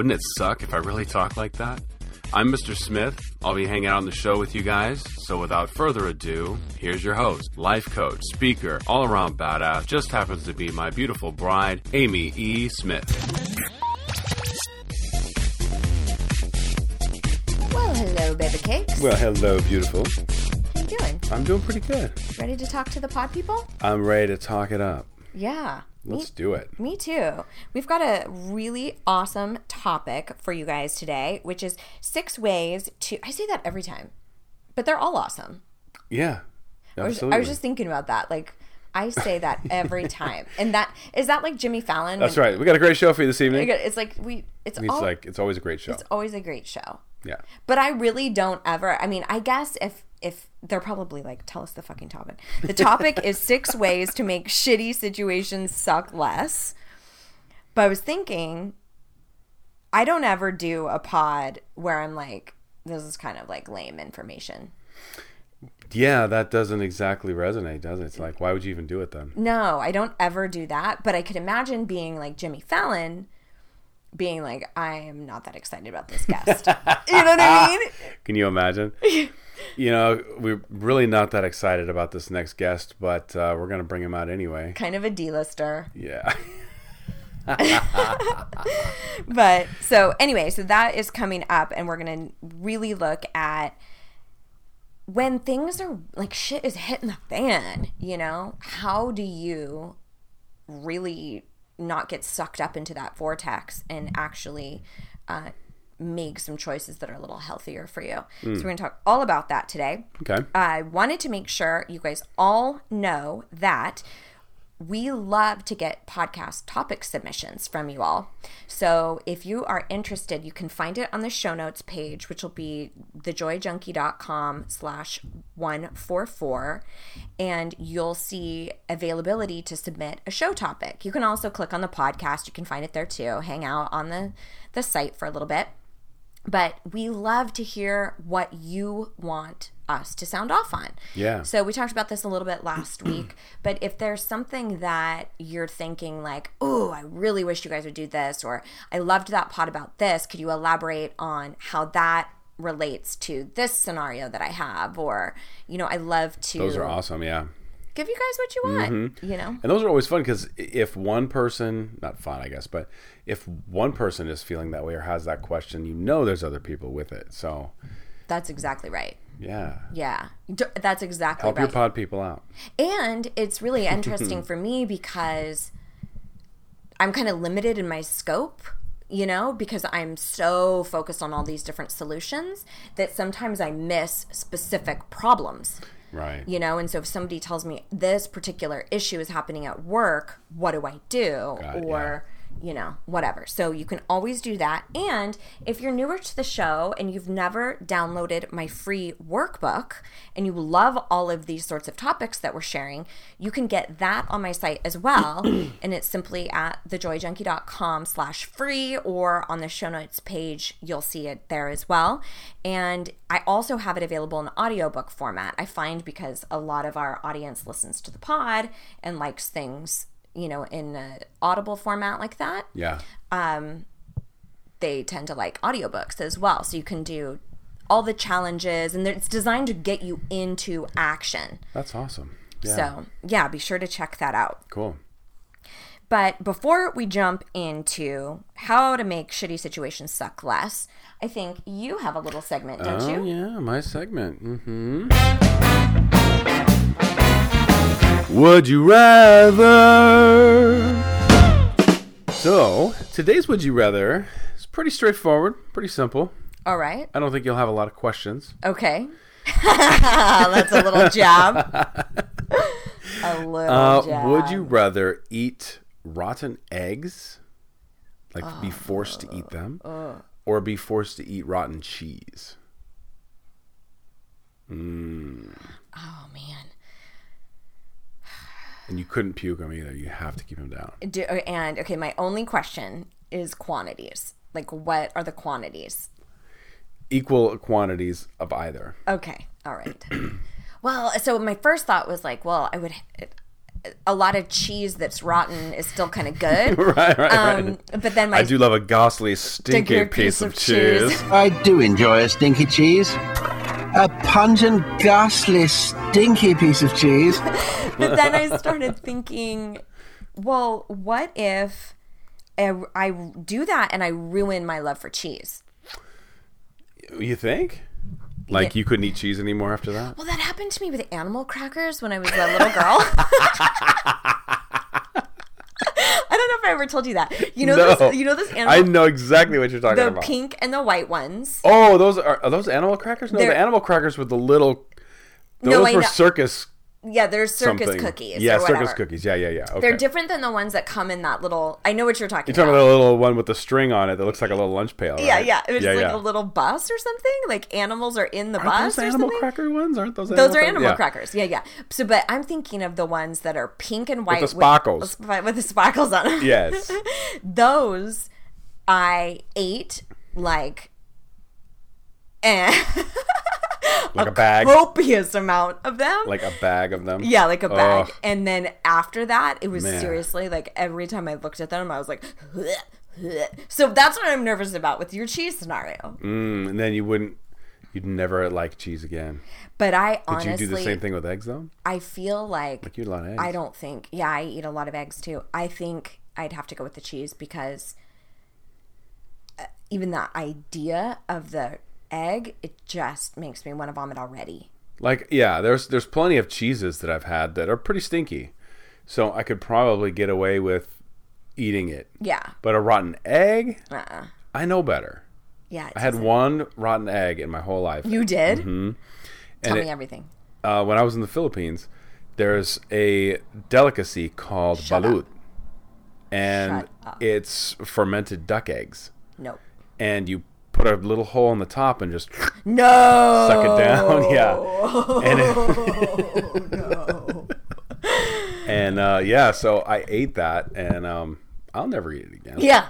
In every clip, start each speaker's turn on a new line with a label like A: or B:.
A: Wouldn't it suck if I really talked like that? I'm Mr. Smith. I'll be hanging out on the show with you guys. So without further ado, here's your host, life coach, speaker, all around badass, just happens to be my beautiful bride, Amy E. Smith.
B: Well, hello, baby cakes.
C: Well, hello, beautiful.
B: How you doing?
C: I'm doing pretty good.
B: Ready to talk to the pod people?
C: I'm ready to talk it up.
B: Yeah.
C: Let's do it.
B: Me too. We've got a really awesome topic for you guys today, which is six ways to. I say that every time, but they're all awesome.
C: Yeah,
B: I was,
C: absolutely.
B: I was just thinking about that. Like, I say that every time. And that is that like Jimmy Fallon?
C: That's
B: when-
C: right. We got a great show for you this evening.
B: It's like we. It's,
C: It's
B: all,
C: like it's always a great show.
B: it's always a great show.
C: Yeah.
B: But I really don't ever. I mean, I guess if if they're probably like, tell us the fucking topic. The topic is six ways to make shitty situations suck less. But I was thinking, I don't ever do a pod where I'm like, this is kind of like lame information.
C: Yeah, that doesn't exactly resonate, does it? It's like, why would you even do it then?
B: No, I don't ever do that. But I could imagine being like Jimmy Fallon, being like, I am not that excited about this guest. you know what I mean?
C: Can you imagine? you know, we're really not that excited about this next guest, but uh, we're going to bring him out anyway.
B: Kind of a D-lister.
C: Yeah.
B: but so anyway, so that is coming up, and we're gonna really look at when things are like shit is hitting the fan. You know, how do you really not get sucked up into that vortex and actually uh, make some choices that are a little healthier for you? So hmm. we're gonna talk all about that today.
C: Okay.
B: I wanted to make sure you guys all know that we love to get podcast topic submissions from you all. So if you are interested, you can find it on the show notes page, which will be thejoyjunkie.com slash 144. And you'll see availability to submit a show topic. You can also click on the podcast. You can find it there too. Hang out on the, the site for a little bit. But we love to hear what you want us to sound off on.
C: Yeah.
B: So we talked about this a little bit last week, but if there's something that you're thinking like, "Oh, I really wish you guys would do this," or "I loved that pod about this," could you elaborate on how that relates to this scenario that I have? Or, you know, I love to
C: Those are awesome. Yeah.
B: Give you guys what you want.
C: Mm-hmm.
B: You know,
C: And those are always fun because if one person, not fun, I guess, but if one person is feeling that way or has that question, you know there's other people with it. So,
B: that's exactly right.
C: yeah.
B: Yeah, D- that's exactly
C: Help
B: right.
C: your pod people out.
B: And it's really interesting for me because I'm kind of limited in my scope, you know, because I'm so focused on all these different solutions that sometimes I miss specific problems,
C: Right.
B: you know. And so if somebody tells me this particular issue is happening at work, what do I do? Or you know, whatever. So you can always do that. And if you're newer to the show and you've never downloaded my free workbook and you love all of these sorts of topics that we're sharing, you can get that on my site as well. and it's simply at thejoyjunkie.com slash free or on the show notes page, you'll see it there as well. And I also have it available in audiobook format. I find because a lot of our audience listens to the pod and likes things you know, in a audible format like that,
C: Yeah.
B: Um, they tend to like audiobooks as well. So you can do all the challenges and it's designed to get you into action.
C: That's awesome. Yeah.
B: So, yeah, be sure to check that out.
C: cool.
B: But before we jump into how to make shitty situations suck less, I think you have a little segment, don't
C: Oh,
B: you?
C: yeah. My segment. Mm-hmm. Would you rather? So, today's Would You Rather is pretty straightforward, pretty simple.
B: All right.
C: I don't think you'll have a lot of questions.
B: Okay. That's a little jab. a little
C: Uh,
B: jab.
C: would you rather eat rotten eggs Like be forced to eat them, or be forced to eat rotten cheese. Mm.
B: Oh man.
C: And you couldn't puke them either. You have to keep them down.
B: Do, and okay, my only question is quantities. Like, what are the quantities?
C: Equal quantities of either.
B: Okay, all right. well, so my first thought was like, well, I would. A lot of cheese that's rotten is still kind of good.
C: Right, right,
B: Um,
C: right.
B: but then my
C: I do love a ghastly, stinky
B: Stinky
C: piece, of, cheese.
D: I do enjoy a stinky cheese. A pungent, ghastly, stinky piece of cheese.
B: but then I started thinking, well, what if I, I do that and I ruin my love for cheese?
C: You think? Like you couldn't eat cheese anymore after that?
B: Well, that happened to me with animal crackers when I was a little girl. I know if I ever told you that. You know
C: no.
B: those, you know those
C: I know exactly what you're talking
B: the
C: about.
B: The pink and the white ones.
C: Oh, those are, are those animal crackers? No,
B: They're-
C: the animal crackers with the little. Those
B: No,
C: were circus
B: Yeah, they're circus
C: something.
B: cookies.
C: Yeah, circus cookies. Yeah, yeah, yeah. Okay.
B: They're different than the ones that come in that little. I know what you're talking about.
C: You're talking
B: about.
C: about the little one with the string on it that looks like a little lunch pail.
B: yeah,
C: right?
B: yeah. It was
C: yeah,
B: like
C: yeah.
B: a little bus or something. Like animals are in the
C: Aren't
B: bus
C: those animal cracker ones? Aren't those?
B: Those are animal
C: yeah.
B: crackers. Yeah, yeah. So, but I'm thinking of the ones that are pink and white with
C: the sparkles.
B: with, with the sparkles on them.
C: Yes.
B: Those I ate like eh,
C: Like a bag.
B: copious amount of them.
C: Like a bag of them.
B: yeah, like a bag.
C: Ugh.
B: And then after that, it was
C: Man.
B: seriously like every time I looked at them, I was like, so that's what I'm nervous about with your cheese scenario.
C: Mm, and then you wouldn't. You'd never like cheese again.
B: But I
C: Did
B: honestly,
C: you do the same thing with eggs though?
B: I feel like
C: Like you eat a lot of eggs.
B: I don't think. Yeah, I eat a lot of eggs too. I think I'd have to go with the cheese because uh, even the idea of the egg, it just makes me want to vomit already.
C: Like yeah, there's there's plenty of cheeses that I've had that are pretty stinky, so I could probably get away with eating it.
B: Yeah.
C: But a rotten egg,
B: Uh-uh.
C: I know better.
B: Yeah.
C: I had one rotten egg in my whole life.
B: You did? Tell
C: Mm-hmm. And
B: me
C: it-
B: everything.
C: uh, when I was in the Philippines, there's a delicacy called
B: Shut
C: balut,
B: up.
C: and it's fermented duck eggs,
B: Nope.
C: and you put a little hole in the top and just
B: No.
C: suck it down. Yeah, and it, and uh, yeah, so I ate that, and um, I'll never eat it again.
B: Yeah.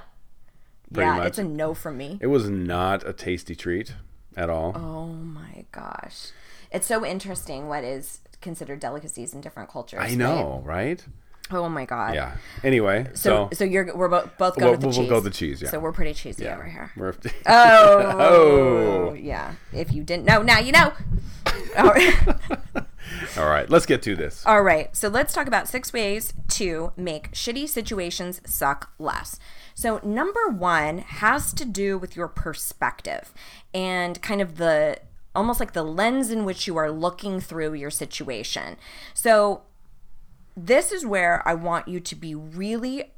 B: Yeah,
C: much.
B: it's a no from me.
C: It was not a tasty treat at all.
B: Oh my gosh. It's so interesting what is considered delicacies in different cultures.
C: I
B: right?
C: know, right?
B: Oh my god.
C: Yeah. Anyway,
B: So,
C: so,
B: so you're we're both both going
C: We'll-
B: with the
C: we'll- we'll
B: cheese.
C: go the cheese, yeah.
B: So we're pretty cheesy
C: yeah,
B: over here.
C: we're-
B: Oh,
C: Oh.
B: yeah. If you didn't know, now you know. All right.
C: all right, let's get to this.
B: All right. So let's talk about six ways to make shitty situations suck less. So number one has to do with your perspective and kind of the almost like the lens in which you are looking through your situation. So this is where I want you to be really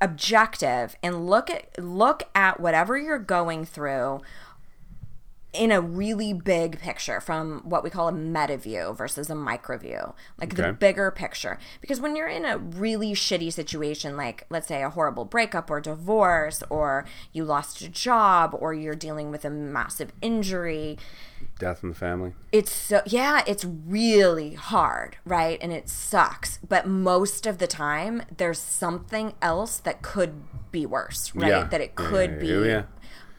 B: objective and look at look at whatever you're going through in a really big picture from what we call a meta view versus a micro view like the bigger picture because when you're in a really shitty situation like let's say a horrible breakup or divorce or you lost a job or you're dealing with a massive injury
C: Death in the family.
B: it's so yeah it's really hard right and it sucks but most of the time there's something else that could be worse right
C: Yeah.
B: that it could
C: yeah,
B: be
C: yeah,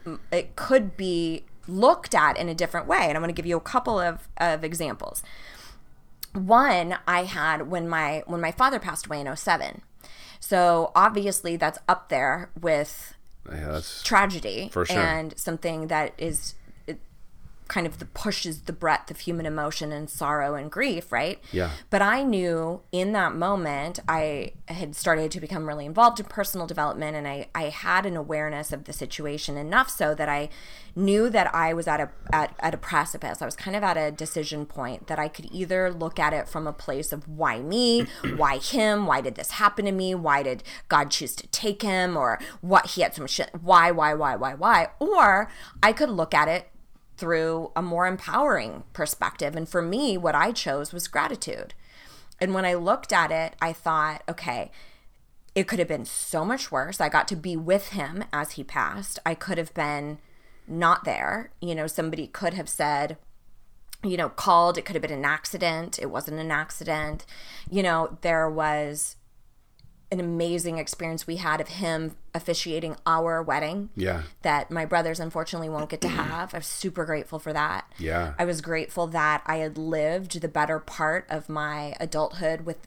C: yeah.
B: it could be looked at in a different way and i'm going to give you a couple of, of examples one i had when my when my father passed away in 07 so obviously that's up there with
C: Yeah,
B: tragedy
C: sure.
B: and something that is kind of the pushes the breadth of human emotion and sorrow and grief right?
C: Yeah.
B: but i knew in that moment i had started to become really involved in personal development and i, I had an awareness of the situation enough so that i knew that i was at a at, at a precipice. I was kind of at a decision point that i could either look at it from a place of why me? Why him? Why did this happen to me? Why did god choose to take him? Or what he had some shit why why why why why? Or i could look at it through a more empowering perspective. And for me, what I chose was gratitude. And when I looked at it, I thought, okay, it could have been so much worse. I got to be with him as he passed. I could have been not there. You know, somebody could have said, you know, called. It could have been an accident. It wasn't an accident. You know, there was an amazing experience we had of him officiating our wedding.
C: Yeah.
B: That my brothers unfortunately won't get to have. I'm super grateful for that.
C: Yeah.
B: I was grateful that I had lived the better part of my adulthood with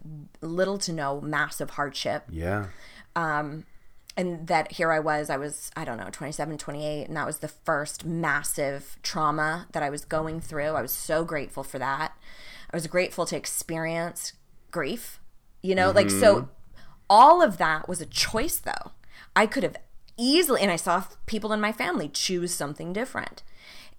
B: little to no massive hardship
C: Yeah.
B: Um, and that here I was, I was, I don't know, 27, 28, and that was the first massive trauma that I was going through. I was so grateful for that. I was grateful to experience grief, you know, like, so mm-hmm. All of that was a choice, though. I could have easily, and I saw people in my family choose something different.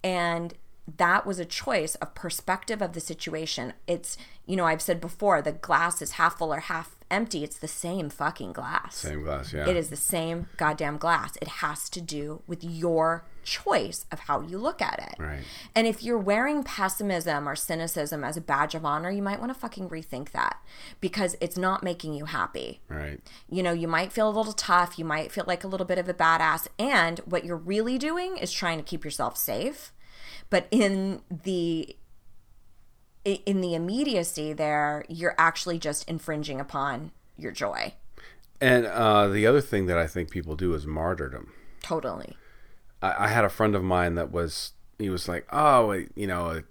B: And that was a choice of perspective of the situation. It's, you know, I've said before, the glass is half full or half empty. It's the same fucking glass.
C: Same glass. Yeah.
B: It is the same goddamn glass. It has to do with your choice of how you look at it.
C: Right.
B: And if you're wearing pessimism or cynicism as a badge of honor, you might want to fucking rethink that because it's not making you happy.
C: Right.
B: You know, you might feel a little tough, you might feel like a little bit of a badass, and what you're really doing is trying to keep yourself safe. But in the in the immediacy there, you're actually just infringing upon your joy.
C: And uh, the other thing that I think people do is martyrdom.
B: Totally.
C: I, I had a friend of mine that was he was like, oh, you know,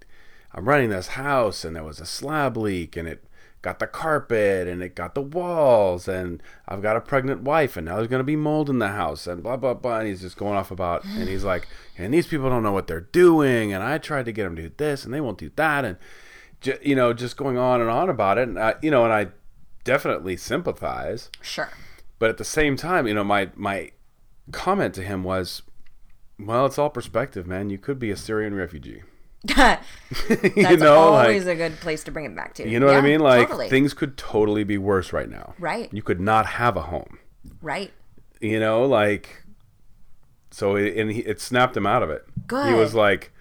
C: I'm running this house and there was a slab leak and it got the carpet and it got the walls and I've got a pregnant wife and now there's gonna be mold in the house and blah blah blah. And he's just going off about and he's like, and these people don't know what they're doing and I tried to get them to do this and they won't do that and you know just going on and on about it and I, you know and I definitely sympathize.
B: Sure.
C: But at the same time, you know, my my comment to him was, "Well, it's all perspective, man. You could be a Syrian refugee.
B: That's
C: you know,
B: always
C: like
B: a good place to bring it back to.
C: you know what I mean? Like
B: totally.
C: things could totally be worse right now.
B: Right.
C: You could not have a home.
B: right.
C: You know, like so, it, and he, it snapped him out of it.
B: Good.
C: He was like,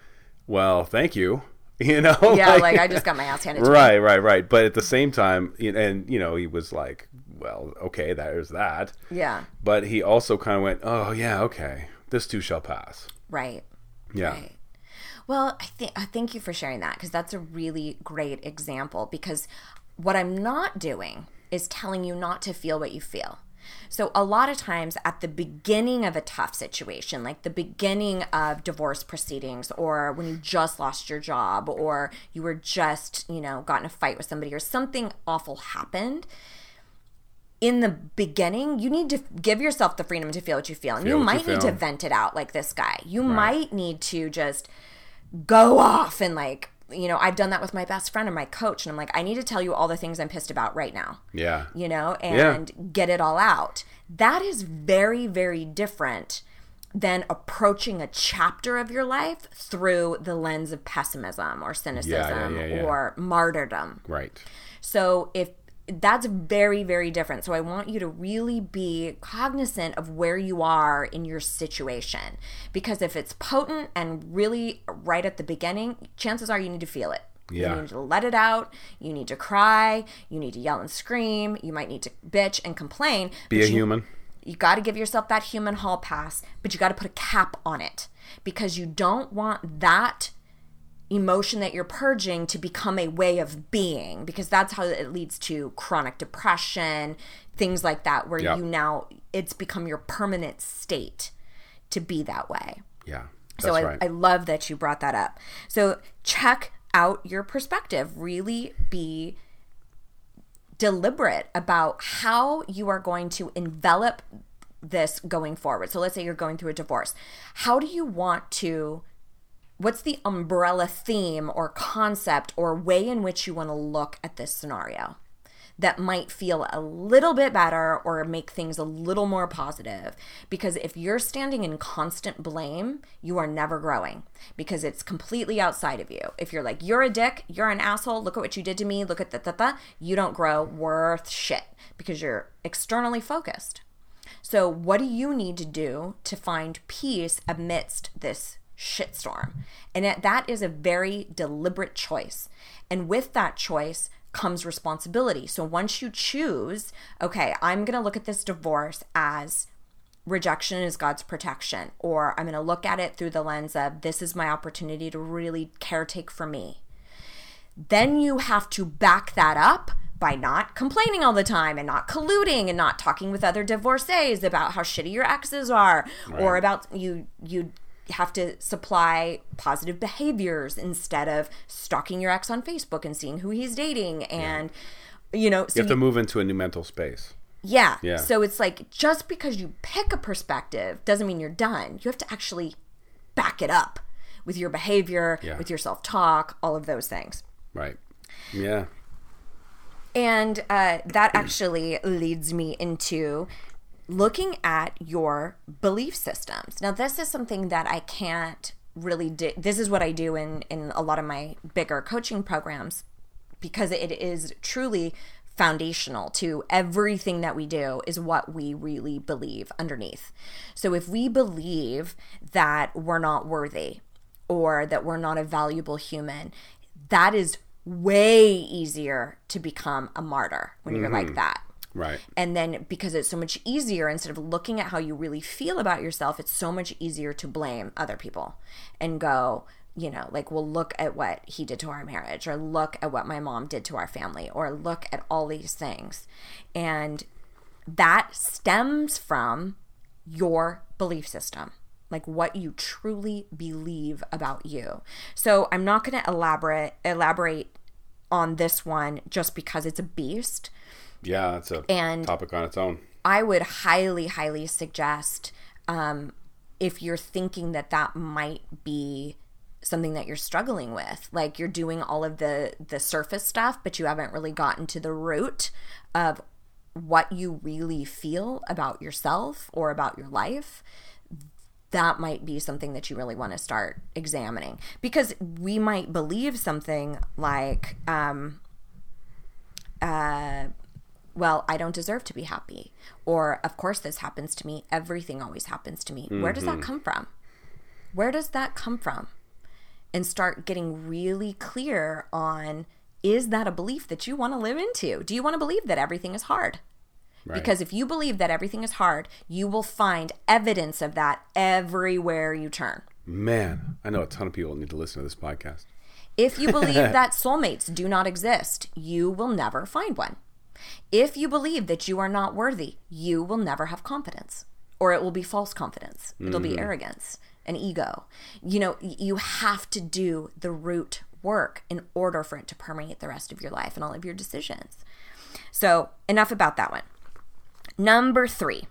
C: "Well, thank you." You know,
B: Yeah, like I just got my ass handed to me.
C: right, right, right. But at the same time, and you know, he was like, "Well, okay, there's that."
B: Yeah.
C: But he also kind of went, "Oh yeah, okay, this too shall pass."
B: Right.
C: Yeah.
B: Right. Well, I think uh, thank you for sharing that because that's a really great example. Because what I'm not doing is telling you not to feel what you feel. So a lot of times at the beginning of a tough situation, like the beginning of divorce proceedings, or when you just lost your job, or you were just you know got in a fight with somebody, or something awful happened. In the beginning, you need to give yourself the freedom to feel what you feel. And
C: Feel
B: you
C: what you
B: might need to vent it out like this guy. You might need to just go off and like you know i've done that with my best friend and my coach and i'm like i need to tell you all the things i'm pissed about right now
C: Yeah.
B: you know and get it all out that is very very different than approaching a chapter of your life through the lens of pessimism or cynicism
C: yeah, yeah.
B: or martyrdom
C: Right.
B: so if that's very, very different. So I want you to really be cognizant of where you are in your situation. Because if it's potent and really right at the beginning, chances are you need to feel it.
C: Yeah.
B: You need to let it out. You need to cry. You need to yell and scream. You might need to bitch and complain.
C: Be a
B: you-
C: human.
B: you got to give yourself that human hall pass, but you got to put a cap on it because you don't want that emotion that you're purging to become a way of being because that's how it leads to chronic depression, things like that where
C: Yep.
B: you now it's become your permanent state to be that way.
C: Yeah. That's
B: So I,
C: right.
B: I love that you brought that up. So check out your perspective. Really be deliberate about how you are going to envelop this going forward. So let's say you're going through a divorce. How do you want to what's the umbrella theme or concept or way in which you want to look at this scenario that might feel a little bit better or make things a little more positive? Because if you're standing in constant blame you are never growing because it's completely outside of you. If you're like you're a dick. You're an asshole. Look at what you did to me. Look at that you don't grow worth shit because you're externally focused. So, what do you need to do to find peace amidst this shitstorm? And that that is a very deliberate choice. And with that choice comes responsibility. So once you choose, okay, I'm going to look at this divorce as rejection is God's protection, or I'm going to look at it through the lens of this is my opportunity to really caretake for me. Then you have to back that up by not complaining all the time and not colluding and not talking with other divorcees about how shitty your exes are or about you you have to supply positive behaviors instead of stalking your ex on Facebook and seeing who he's dating and you know so
C: You have to move into a new mental space.
B: yeah.
C: Yeah.
B: So it's like just because you pick a perspective doesn't mean you're done. You have to actually back it up with your behavior,
C: Yeah.
B: with your self talk, all of those things.
C: Right. Yeah.
B: And uh, that actually leads me into looking at your belief systems. Now, this is something that I can't really do. This is what I do in, in a lot of my bigger coaching programs because it is truly foundational to everything that we do is what we really believe underneath. So if we believe that we're not worthy or that we're not a valuable human, that is way easier to become a martyr when you're like mm-hmm. that.
C: Right.
B: And then because it's so much easier, instead of looking at how you really feel about yourself, it's so much easier to blame other people and go, you know, like, well, look at what he did to our marriage, or look at what my mom did to our family, or look at all these things. And that stems from your belief system, like what you truly believe about you. So I'm not going to elaborate elaborate on this one just because it's a beast.
C: Yeah, that's a
B: And-
C: topic on its own.
B: I would highly, highly suggest um, if you're thinking that that might be something that you're struggling with, like you're doing all of the the surface stuff, but you haven't really gotten to the root of what you really feel about yourself or about your life. That might be something that you really want to start examining because we might believe something like, um, well, I don't deserve to be happy. Or, of course, this happens to me. Everything always happens to me. Where does that mm-hmm. come from? Where does that come from? And start getting really clear on is that a belief that you want to live into? Do you want to believe that everything is hard?
C: Right.
B: Because if you believe that everything is hard, you will find evidence of that everywhere you turn.
C: Man, I know a ton of people need to listen to this podcast.
B: If you believe that soulmates do not exist, you will never find one. If you believe that you are not worthy, you will never have confidence, or it will be false confidence. It'll be mm-hmm. arrogance and ego. You know, you have to do the root work in order for it to permeate the rest of your life and all of your decisions. So, enough about that one. Number three,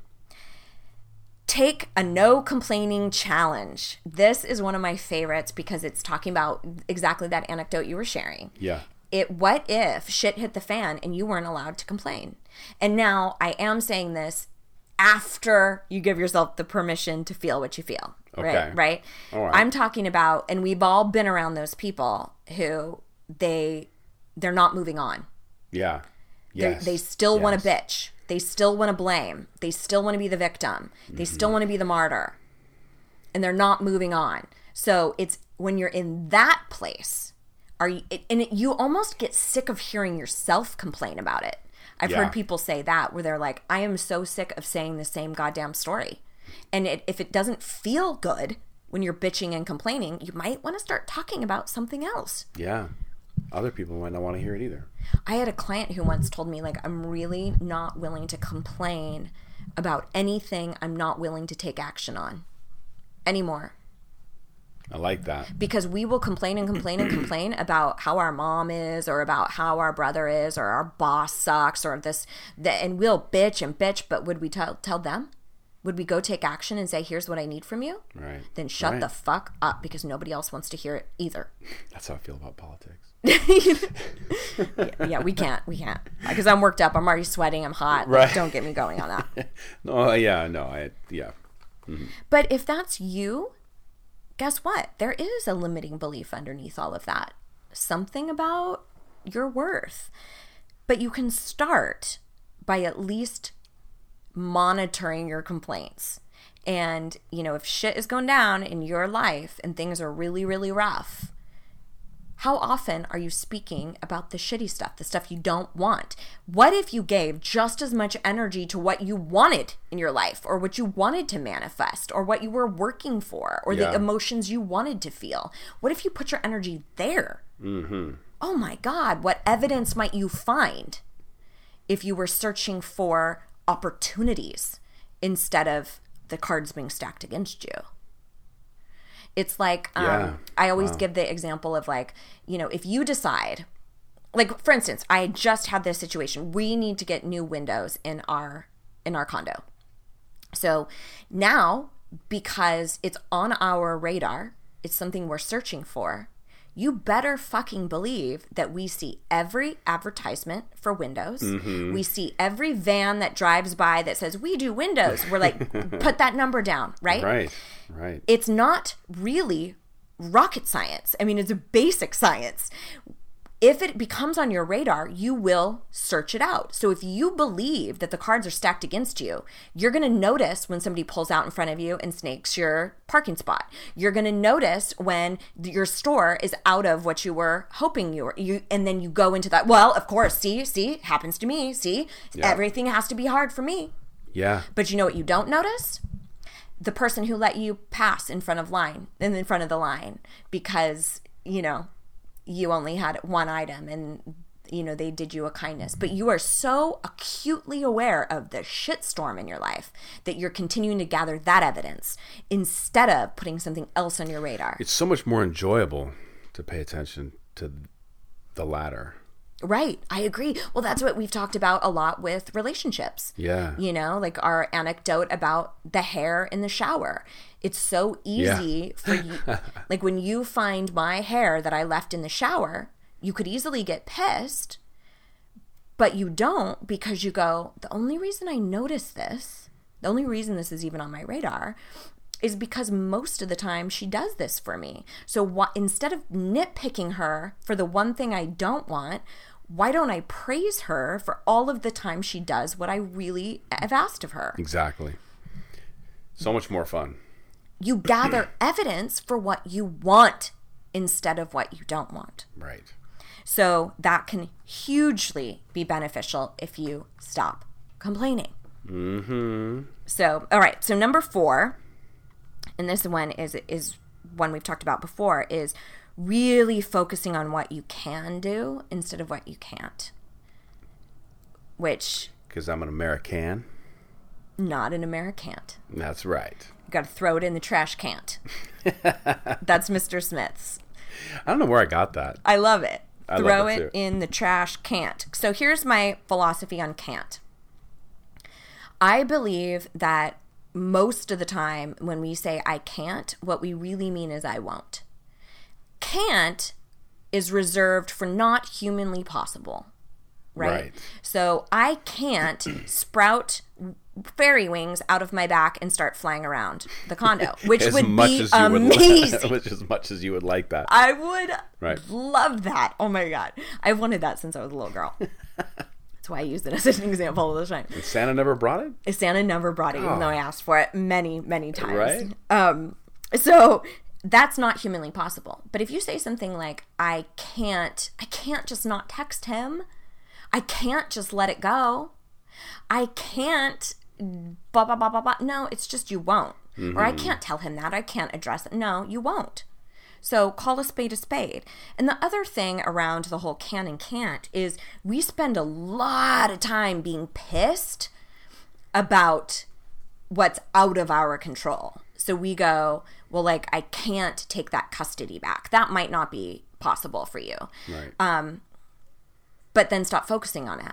B: take a no complaining challenge. This is one of my favorites because it's talking about exactly that anecdote you were sharing
C: Yeah.
B: It what if shit hit the fan and you weren't allowed to complain and now i am saying this after you give yourself the permission to feel what you feel
C: Okay.
B: right right
C: right.
B: i'm talking about and we've all been around those people who they they're not moving on
C: Yeah. Yes.
B: they still want to bitch they still want to blame they still want to be the victim they still
C: Mm-hmm.
B: want to be the martyr and they're not moving on so it's when you're in that place are you and it, you almost get sick of hearing yourself complain about it i've
C: Yeah.
B: heard people say that where they're like i am so sick of saying the same goddamn story and it, if it doesn't feel good when you're bitching and complaining you might want to start talking about something else
C: Yeah. Other people might not want to hear it either.
B: I had a client who once told me, like, I'm really not willing to complain about anything I'm not willing to take action on anymore.
C: I like that.
B: Because we will complain and complain and complain about how our mom is, or about how our brother is, or our boss sucks, or this, that, and we'll bitch and bitch. But would we tell tell them? Would we go take action and say, "Here's what I need from you"?
C: Right.
B: Then shut
C: Right.
B: the fuck up because nobody else wants to hear it either.
C: That's how I feel about politics.
B: yeah, we can't. We can't. Because I'm worked up. I'm already sweating. I'm hot. Like, don't get me going on that.
C: No, yeah, no, I, yeah. Mm-hmm.
B: But if that's you, guess what? There is a limiting belief underneath all of that. Something about your worth. But you can start by at least monitoring your complaints. And, you know, if shit is going down in your life and things are really, really rough, How often are you speaking about the shitty stuff, the stuff you don't want? What if you gave just as much energy to what you wanted in your life or what you wanted to manifest or what you were working for or
C: Yeah.
B: the emotions you wanted to feel? What if you put your energy there? Mm-hmm. Oh my God, what evidence might you find if you were searching for opportunities instead of the cards being stacked against you? It's like um,
C: Yeah.
B: I always give the example of like, you know, if you decide, like for instance, I just had this situation. We need to get new windows in our in our condo. So now, because it's on our radar, it's something we're searching for. You better fucking believe that we see every advertisement for windows. Mm-hmm. We see every van that drives by that says, We do windows. We're like, put that number down, right?
C: Right. Right.
B: it's not really rocket science. I mean, it's a basic science. If it becomes on your radar, you will search it out. So if you believe that the cards are stacked against you, you're going to notice when somebody pulls out in front of you and snakes your parking spot. You're going to notice when your store is out of what you were hoping you were. You and then you go into that. Well, of course, see, see, happens to me. See, everything has to be hard for me.
C: Yeah.
B: But you know what you don't notice? The person who let you pass in front of line and in front of the line because, you know, you only had one item and you know they did you a kindness. But you are so acutely aware of the shitstorm in your life that you're continuing to gather that evidence instead of putting something else on your radar.
C: It's so much more enjoyable to pay attention to the latter.
B: right. I agree. Well that's what we've talked about a lot with relationships.
C: Yeah.
B: you know like our anecdote about the hair in the shower it's so easy for you like when you find my hair that i left in the shower you could easily get pissed but you don't because you go the only reason i notice this the only reason this is even on my radar is because most of the time she does this for me so what instead of nitpicking her for the one thing i don't want why don't i praise her for all of the time she does what i really have asked of her
C: Exactly. So much more fun.
B: You gather evidence for what you want instead of what you don't want
C: Right.
B: so that can hugely be beneficial if you stop complaining. Mm-hmm. So, all right. So number four, and this one is is one we've talked about before, is really focusing on what you can do instead of what you can't. Which
C: Because I'm an American.
B: Not an Americant.
C: That's right.
B: You got to throw it in the trash can't. That's Mr. Smith's.
C: I don't know where I got that.
B: I love it.
C: I love
B: Throw
C: it
B: it,
C: too.
B: in the trash can't. So here's my philosophy on can't. I believe that most of the time when we say I can't, what we really mean is I won't. Can't is reserved for not humanly possible. Right?
C: Right.
B: So I can't sprout fairy wings out of my back and start flying around the condo, which would be amazing.
C: would, which as much as you would like that.
B: I would
C: Right.
B: love that. Oh my god, I've wanted that since I was a little girl. That's why I use it as an example all the time.
C: Santa never brought it.
B: Santa never brought it, even though I asked for it many, many times.
C: Right.
B: Um, so that's not humanly possible. But if you say something like, "I can't, I can't just not text him. I can't just let it go. I can't." Blah blah blah blah blah. No, it's just you won't. Or I mm-hmm. can't tell him that. I can't address it. No, you won't. So call a spade a spade. And the other thing around the whole can and can't is we spend a lot of time being pissed about what's out of our control. So we go, well, like, I can't take that custody back. That might not be possible for you.
C: Right.
B: Um, but then stop focusing on it.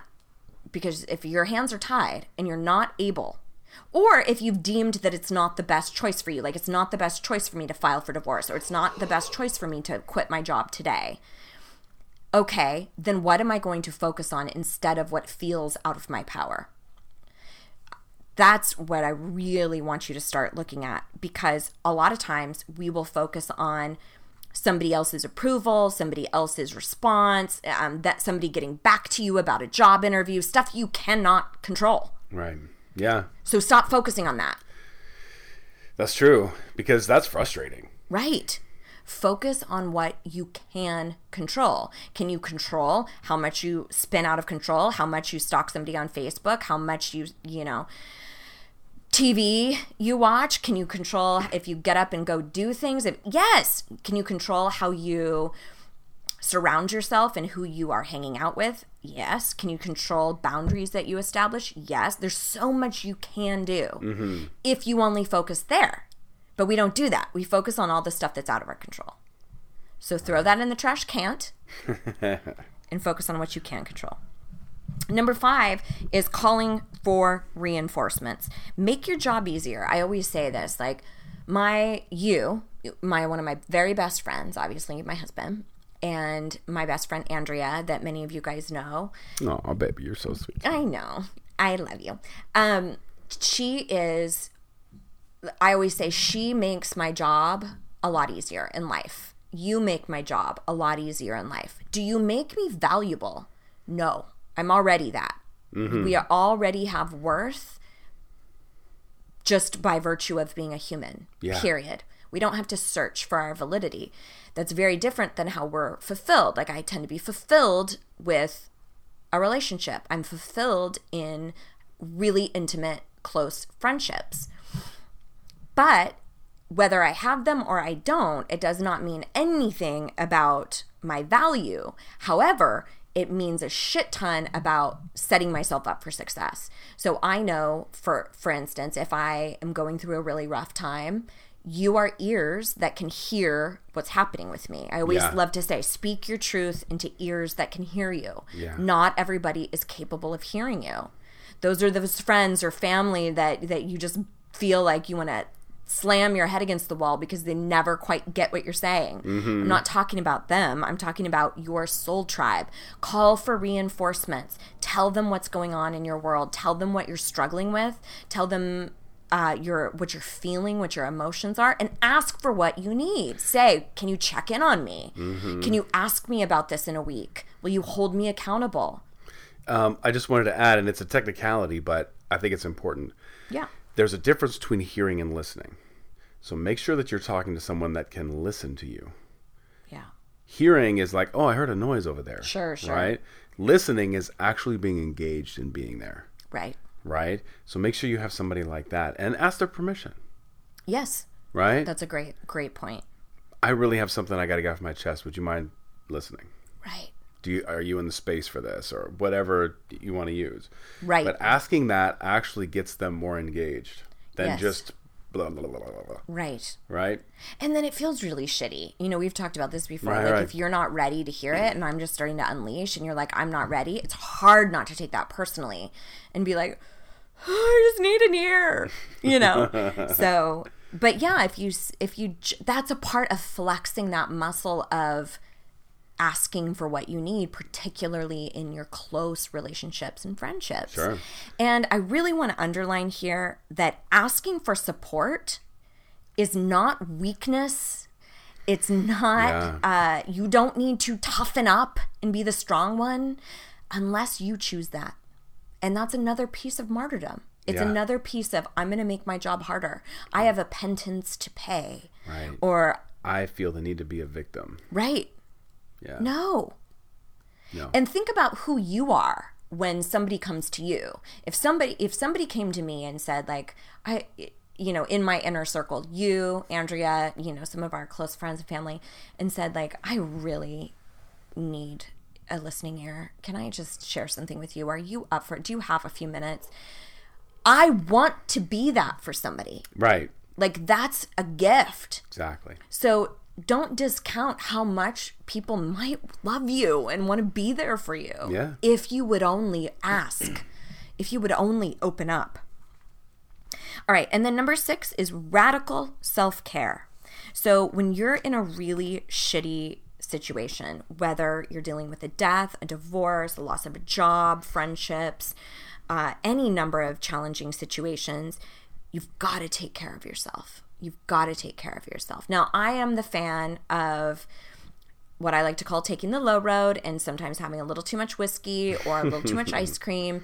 B: Because if your hands are tied and you're not able, or if you've deemed that it's not the best choice for you, like it's not the best choice for me to file for divorce, or it's not the best choice for me to quit my job today, okay, then what am I going to focus on instead of what feels out of my power? That's what I really want you to start looking at because a lot of times we will focus on somebody else's approval, somebody else's response, um, that somebody getting back to you about a job interview, stuff you cannot control.
C: right. Yeah.
B: So stop focusing on that.
C: That's true because that's frustrating.
B: Right. Focus on what you can control. Can you control how much you spin out of control, how much you stalk somebody on Facebook, how much you, you know, TV you watch? Can you control if you get up and go do things? If, yes. Can you control how you surround yourself and who you are hanging out with? Yes. Can you control boundaries that you establish? Yes. There's so much you can do mm-hmm. if you only focus there. But we don't do that. We focus on all the stuff that's out of our control. So throw that in the trash, can't, and focus on what you can control. Number five is calling for reinforcements. Make your job easier. I always say this like, my, you, my, one of my very best friends, obviously my husband, and my best friend Andrea, that many of you guys know.
C: Oh, baby, you're so sweet.
B: I know. I love you. Um, she is, I always say, she makes my job a lot easier in life. You make my job a lot easier in life. Do you make me valuable? No, I'm already that. Mm-hmm. We already have worth just by virtue of being a human,
C: Yeah.
B: period. We don't have to search for our validity. That's very different than how we're fulfilled. Like, I tend to be fulfilled with a relationship, I'm fulfilled in really intimate, close friendships. But whether I have them or I don't, it does not mean anything about my value. However, it means a shit ton about setting myself up for success. So I know for for instance, if I am going through a really rough time, you are ears that can hear what's happening with me. I always
C: Yeah.
B: love to say speak your truth into ears that can hear you.
C: Yeah.
B: Not everybody is capable of hearing you. Those are those friends or family that that you just feel like you want to slam your head against the wall because they never quite get what you're saying. I'm not talking about them. I'm talking about your soul tribe. Call for reinforcements. Tell them what's going on in your world. Tell them what you're struggling with. Tell them uh, your what you're feeling, what your emotions are, and ask for what you need. Say, can you check in on me? Can you ask me about this in a week? Will you hold me accountable?
C: Um, I just wanted to add, and it's a technicality, but I think it's important.
B: Yeah.
C: There's a difference between hearing and listening. So make sure that you're talking to someone that can listen to you.
B: Yeah.
C: Hearing is like, oh, I heard a noise over there.
B: Sure, sure.
C: Right? Listening is actually being engaged in being there.
B: Right.
C: Right? So make sure you have somebody like that and ask their permission.
B: Yes.
C: Right?
B: That's a great, great point.
C: I really have something I got to get off my chest. Would you mind listening?
B: Right.
C: Do you are you in the space for this or whatever you want to use?
B: Right.
C: But asking that actually gets them more engaged than
B: Yes.
C: just blah blah blah blah blah.
B: Right.
C: Right?
B: And then it feels really shitty. You know, we've talked about this before.
C: Right,
B: like,
C: right.
B: if you're not ready to hear it and I'm just starting to unleash and you're like, I'm not ready, it's hard not to take that personally and be like, oh, I just need an ear, you know? so, but yeah, if you, if you, that's a part of flexing that muscle of asking for what you need, particularly in your close relationships and friendships.
C: Sure.
B: And I really want to underline here that asking for support is not weakness. It's not, uh, you don't need to toughen up and be the strong one unless you choose that. And that's another piece of martyrdom. It's
C: Yeah.
B: another piece of, I'm going to make my job harder. I have a penance to pay.
C: Right.
B: Or,
C: I feel the need to be a victim.
B: right.
C: Yeah.
B: No.
C: No.
B: And think about who you are when somebody comes to you. If somebody if somebody came to me and said like I you know, in my inner circle, you, Andrea, you know, some of our close friends and family and said like I really need a listening ear. Can I just share something with you? Are you up for it? Do you have a few minutes? I want to be that for somebody.
C: right.
B: Like that's a gift.
C: Exactly.
B: So don't discount how much people might love you and want to be there for you.
C: Yeah.
B: If you would only ask, if you would only open up. All right. And then number six is radical self care. So when you're in a really shitty situation, whether you're dealing with a death, a divorce, the loss of a job, friendships, uh, any number of challenging situations, you've got to take care of yourself. You've got to take care of yourself. Now, I am the fan of what I like to call taking the low road and sometimes having a little too much whiskey or a little too much ice cream.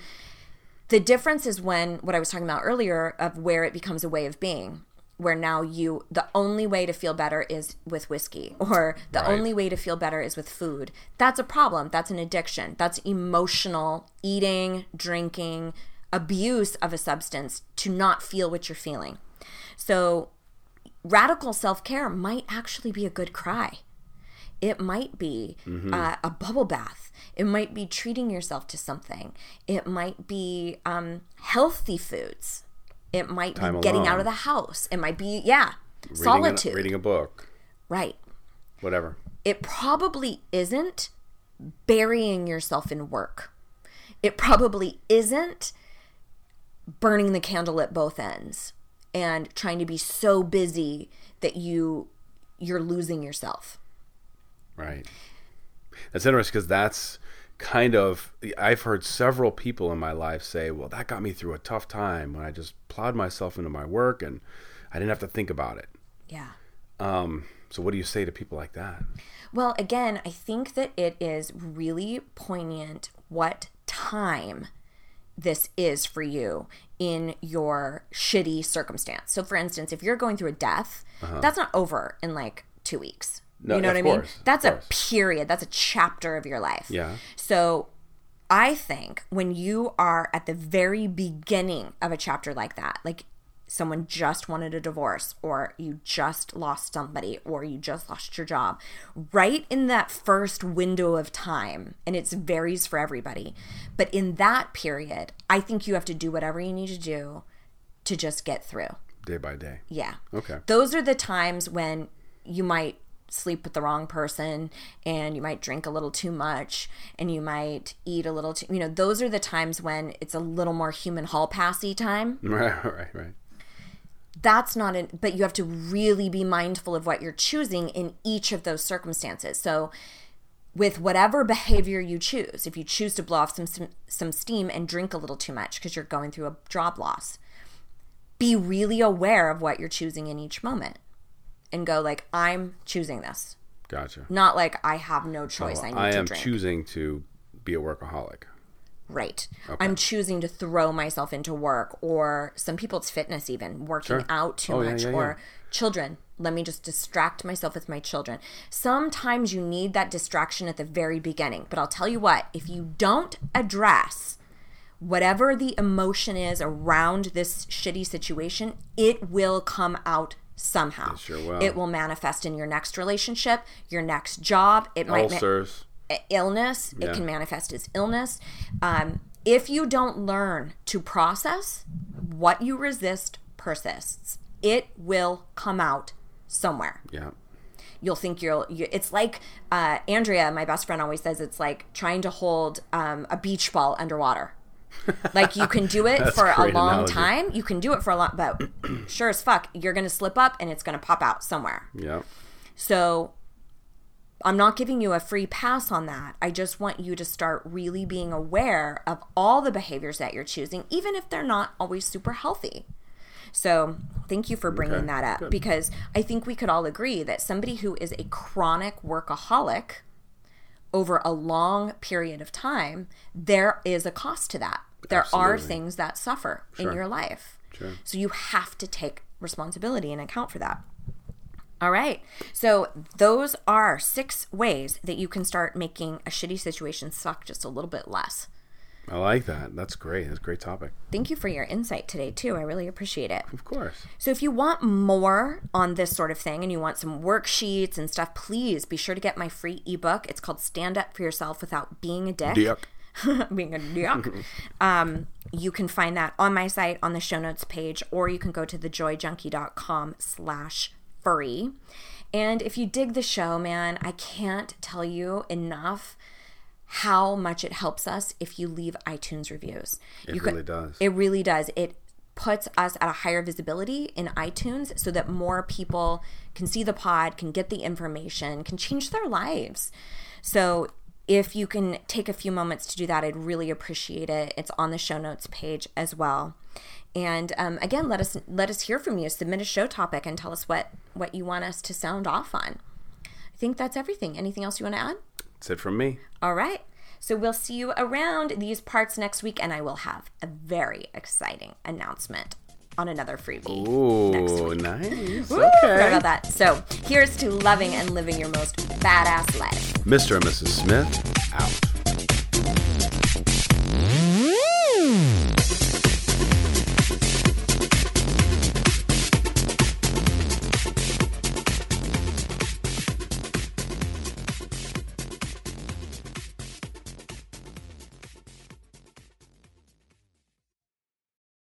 B: The difference is when what I was talking about earlier of where it becomes a way of being. where now you the only way to feel better is with whiskey or the
C: Right.
B: only way to feel better is with food that's a problem that's an addiction that's emotional eating drinking abuse of a substance to not feel what you're feeling so radical self-care might actually be a good cry it might be uh, a bubble bath. It might be treating yourself to something. It might be um, healthy foods. It might
C: Time
B: be getting out of the house. It might be, yeah,
C: Reading a-
B: solitude.
C: reading a book,
B: Right.
C: whatever.
B: It probably isn't burying yourself in work. It probably isn't burning the candle at both ends and trying to be so busy that you you're losing yourself.
C: Right. That's interesting because that's kind of I've heard several people in my life say, "Well, that got me through a tough time when I just plowed myself into my work and I didn't have to think about it."
B: Yeah.
C: Um, so, what do you say to people like that?
B: Well, again, I think that it is really poignant what time this is for you in your shitty circumstance. So, for instance, if you're going through a death, that's not over in like two weeks.
C: Uh-huh. No,
B: you know what I mean?
C: course,
B: That's a period, that's a chapter of your life.
C: Yeah.
B: So, I think when you are at the very beginning of a chapter like that, like someone just wanted a divorce, or you just lost somebody, or you just lost your job, right in that first window of time, and it varies for everybody, but in that period, I think you have to do whatever you need to do to just get through.
C: Day by day.
B: Yeah.
C: Okay.
B: Those are the times when you might sleep with the wrong person and you might drink a little too much and you might eat a little too, you know, those are the times when it's a little more human hall passy time.
C: Right, right, right.
B: That's not an, but you have to really be mindful of what you're choosing in each of those circumstances. So, with whatever behavior you choose, if you choose to blow off some some, some steam and drink a little too much because you're going through a job loss, be really aware of what you're choosing in each moment and go like I'm choosing this.
C: Gotcha.
B: Not like I have no oh, choice. I need
C: I
B: to
C: am
B: drink.
C: choosing to be a workaholic.
B: Right. I'm choosing to throw myself into work or some people it's fitness even working
C: Sure.
B: out too
C: Oh,
B: much
C: yeah,
B: or children. Let me just distract myself with my children. Sometimes you need that distraction at the very beginning, but I'll tell you what, if you don't address whatever the emotion is around this shitty situation, it will come out somehow.
C: It sure will.
B: It will manifest in your next relationship, your next job. It might ma- Illness. It can manifest as illness. Um, if you don't learn to process what you resist persists, it will come out somewhere.
C: Yeah.
B: You'll think you'll. You, it's like uh, Andrea, my best friend, always says. It's like trying to hold um, a beach ball underwater. like you can do it for
C: a
B: a long
C: analogy.
B: time. You can do it for a long, but sure as fuck, you're gonna slip up and it's gonna pop out somewhere.
C: Yeah.
B: So I'm not giving you a free pass on that. I just want you to start really being aware of all the behaviors that you're choosing, even if they're not always super healthy. So, thank you for bringing
C: Okay,
B: that up
C: good.
B: because I think we could all agree that somebody who is a chronic workaholic over a long period of time, there is a cost to that. There are things that suffer
C: Sure.
B: in your life.
C: Sure.
B: So you have to take responsibility and account for that. All right. So those are six ways that you can start making a shitty situation suck just a little bit less.
C: I like that. That's great. That's a great topic.
B: Thank you for your insight today, too. I really appreciate it.
C: Of course.
B: So, if you want more on this sort of thing and you want some worksheets and stuff, please be sure to get my free ebook. It's called Stand Up for Yourself Without Being a Dick.
C: Dick.
B: being a dick. um, you can find that on my site on the show notes page, or you can go to thejoyjunkie.com slash free. And if you dig the show, man, I can't tell you enough how much it helps us if you leave iTunes reviews.
C: It
B: you
C: really does.
B: It really does. It puts us at a higher visibility in iTunes so that more people can see the pod, can get the information, can change their lives. So if you can take a few moments to do that, I'd really appreciate it. It's on the show notes page as well. And um, again, let us let us hear from you. Submit a show topic and tell us what what you want us to sound off on. I think that's everything. Anything else you want to add?
C: That's it from me.
B: All right. So we'll see you around these parts next week, and I will have a very exciting announcement on another freebie.
C: Ooh, next week. nice.
B: Woo,
C: okay.
B: about that. So here's to loving and living your most badass life.
C: Mr. and Mrs. Smith, out. Mm.